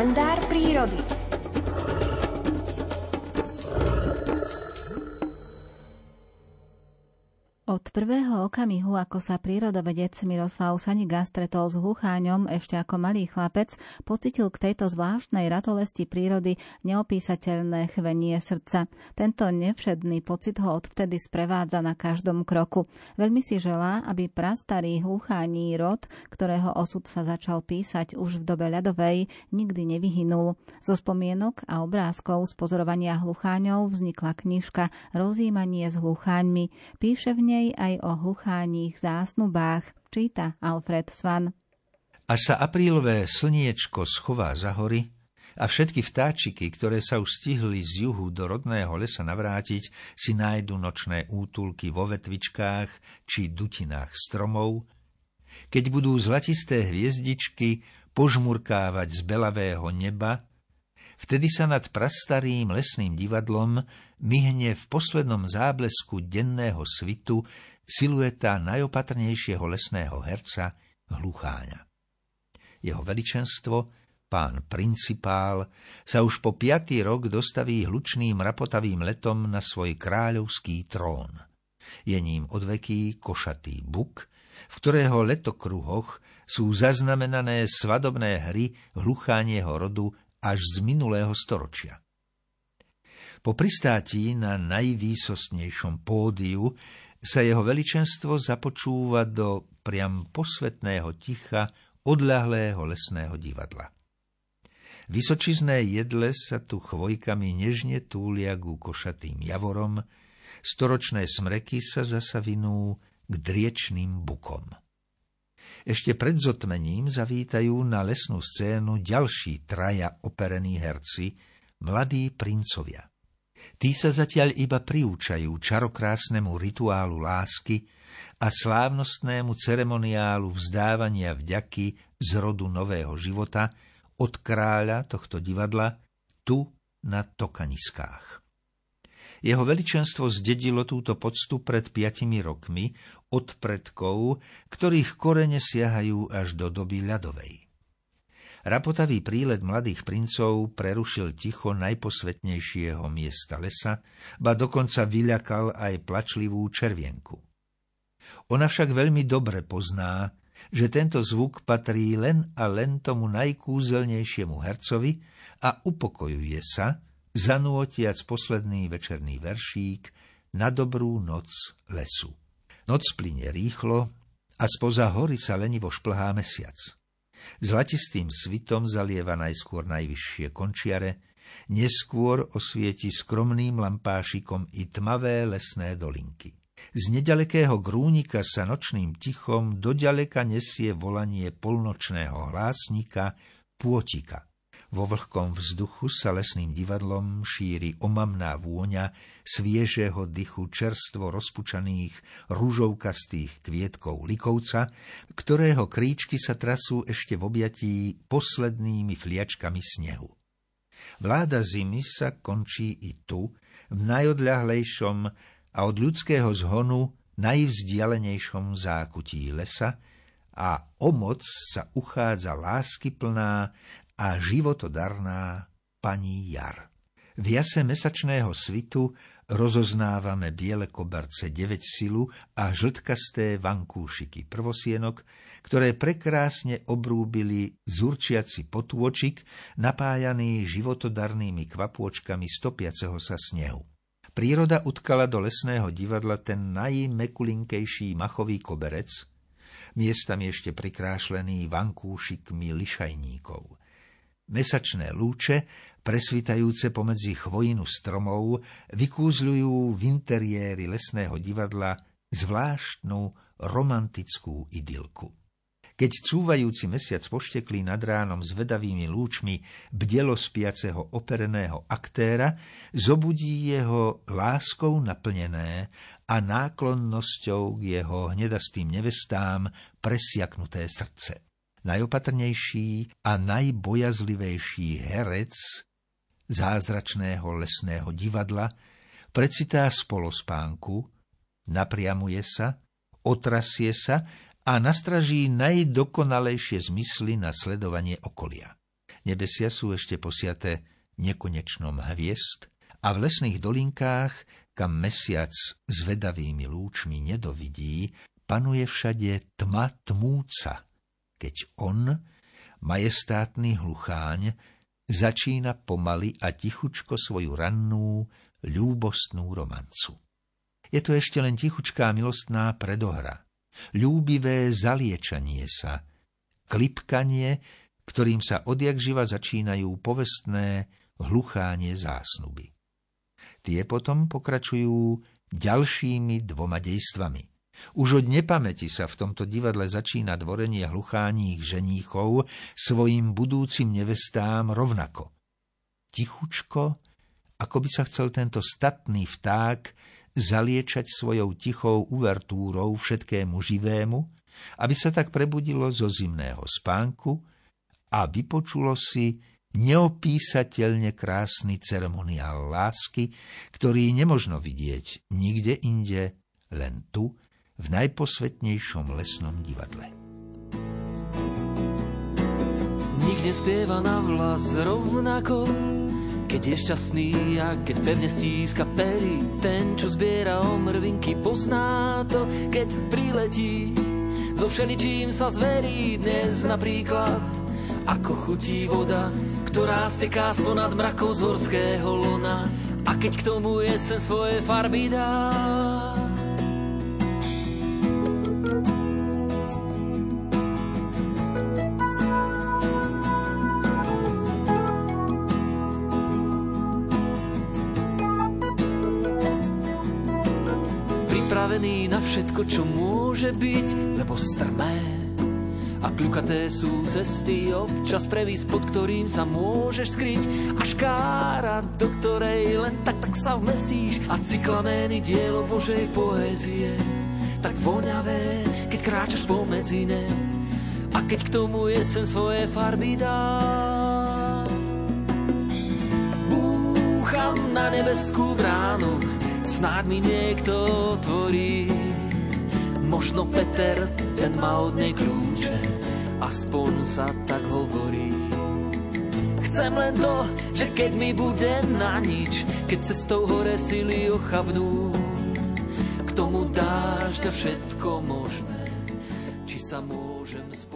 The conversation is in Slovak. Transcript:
kalendár prírody. Prvého okamihu, ako sa prírodovedec Miroslav Saniga stretol s hlucháňom ešte ako malý chlapec, pocitil k tejto zvláštnej ratolesti prírody neopísateľné chvenie srdca. Tento nevšedný pocit ho odvtedy sprevádza na každom kroku. Veľmi si želá, aby prastarý hluchání rod, ktorého osud sa začal písať už v dobe ľadovej, nikdy nevyhynul. Zo spomienok a obrázkov z pozorovania hlucháňov vznikla knižka Rozímanie s hlucháňmi. Píše v nej aj o hlucháních zásnubách, číta Alfred Svan. Až sa aprílové slniečko schová za hory a všetky vtáčiky, ktoré sa už stihli z juhu do rodného lesa navrátiť, si nájdu nočné útulky vo vetvičkách či dutinách stromov, keď budú zlatisté hviezdičky požmurkávať z belavého neba Vtedy sa nad prastarým lesným divadlom myhne v poslednom záblesku denného svitu silueta najopatrnejšieho lesného herca Hlucháňa. Jeho veličenstvo, pán principál, sa už po piatý rok dostaví hlučným rapotavým letom na svoj kráľovský trón. Je ním odveký košatý buk, v ktorého letokruhoch sú zaznamenané svadobné hry hluchánieho rodu až z minulého storočia. Po pristátí na najvýsostnejšom pódiu sa jeho veličenstvo započúva do priam posvetného ticha odľahlého lesného divadla. Vysočizné jedle sa tu chvojkami nežne túlia ku košatým javorom, storočné smreky sa zasa vinú k driečným bukom. Ešte pred zotmením zavítajú na lesnú scénu ďalší traja operení herci, mladí princovia. Tí sa zatiaľ iba priúčajú čarokrásnemu rituálu lásky a slávnostnému ceremoniálu vzdávania vďaky z rodu nového života od kráľa tohto divadla tu na Tokaniskách. Jeho veličenstvo zdedilo túto poctu pred piatimi rokmi od predkov, ktorých korene siahajú až do doby ľadovej. Rapotavý prílet mladých princov prerušil ticho najposvetnejšieho miesta lesa, ba dokonca vyľakal aj plačlivú červienku. Ona však veľmi dobre pozná, že tento zvuk patrí len a len tomu najkúzelnejšiemu hercovi a upokojuje sa, zanúotiac posledný večerný veršík na dobrú noc lesu. Noc plyne rýchlo a spoza hory sa lenivo šplhá mesiac. Zlatistým svitom zalieva najskôr najvyššie končiare, neskôr osvieti skromným lampášikom i tmavé lesné dolinky. Z nedalekého grúnika sa nočným tichom doďaleka nesie volanie polnočného hlásnika pôtika. Vo vlhkom vzduchu sa lesným divadlom šíri omamná vôňa sviežého dychu čerstvo rozpučaných rúžovkastých kvietkov likovca, ktorého kríčky sa trasú ešte v objatí poslednými fliačkami snehu. Vláda zimy sa končí i tu, v najodľahlejšom a od ľudského zhonu najvzdialenejšom zákutí lesa a o moc sa uchádza láskyplná a životodarná pani Jar. V jase mesačného svitu rozoznávame biele koberce 9 silu a žltkasté vankúšiky prvosienok, ktoré prekrásne obrúbili zurčiaci potôčik, napájaný životodarnými kvapôčkami stopiaceho sa snehu. Príroda utkala do lesného divadla ten najmekulinkejší machový koberec, miestami ešte prikrášlený vankúšikmi lišajníkov – Mesačné lúče, presvitajúce pomedzi chvojinu stromov, vykúzľujú v interiéri lesného divadla zvláštnu romantickú idylku. Keď cúvajúci mesiac pošteklý nad ránom s vedavými lúčmi bdelo spiaceho opereného aktéra, zobudí jeho láskou naplnené a náklonnosťou k jeho hnedastým nevestám presiaknuté srdce najopatrnejší a najbojazlivejší herec zázračného lesného divadla precitá spolospánku, napriamuje sa, otrasie sa a nastraží najdokonalejšie zmysly na sledovanie okolia. nebesia sú ešte posiaté nekonečnom hviezd a v lesných dolinkách, kam mesiac s vedavými lúčmi nedovidí, panuje všade tma tmúca, keď on, majestátny hlucháň, začína pomaly a tichučko svoju rannú, ľúbostnú romancu. Je to ešte len tichučká milostná predohra, ľúbivé zaliečanie sa, klipkanie, ktorým sa odjak živa začínajú povestné hluchánie zásnuby. Tie potom pokračujú ďalšími dvoma dejstvami. Už od nepamäti sa v tomto divadle začína dvorenie hlucháních ženíchov svojim budúcim nevestám rovnako. Tichučko, ako by sa chcel tento statný vták zaliečať svojou tichou uvertúrou všetkému živému, aby sa tak prebudilo zo zimného spánku a vypočulo si neopísateľne krásny ceremoniál lásky, ktorý nemožno vidieť nikde inde, len tu, v najposvetnejšom lesnom divadle. Nik nespieva na vlas rovnako, keď je šťastný a keď pevne stíska pery. Ten, čo zbiera omrvinky, pozná to, keď priletí. So všeličím sa zverí dnes napríklad, ako chutí voda, ktorá steká sponad mrakov z horského lona. A keď k tomu jesen svoje farby dá, pripravený na všetko, čo môže byť, lebo strmé a kľukaté sú cesty, občas previs, pod ktorým sa môžeš skryť. A škára, do ktorej len tak, tak sa vmestíš. A cyklamény dielo Božej poézie, tak voňavé, keď kráčaš po medzine a keď k tomu jesen svoje farby dá. Búcham na nebeskú bránu, snáď mi niekto otvorí. Možno Peter, ten má od nej kľúče, aspoň sa tak hovorí. Chcem len to, že keď mi bude na nič, keď cestou hore sily ochabnú, k tomu dáš všetko možné, či sa môžem spôsobiť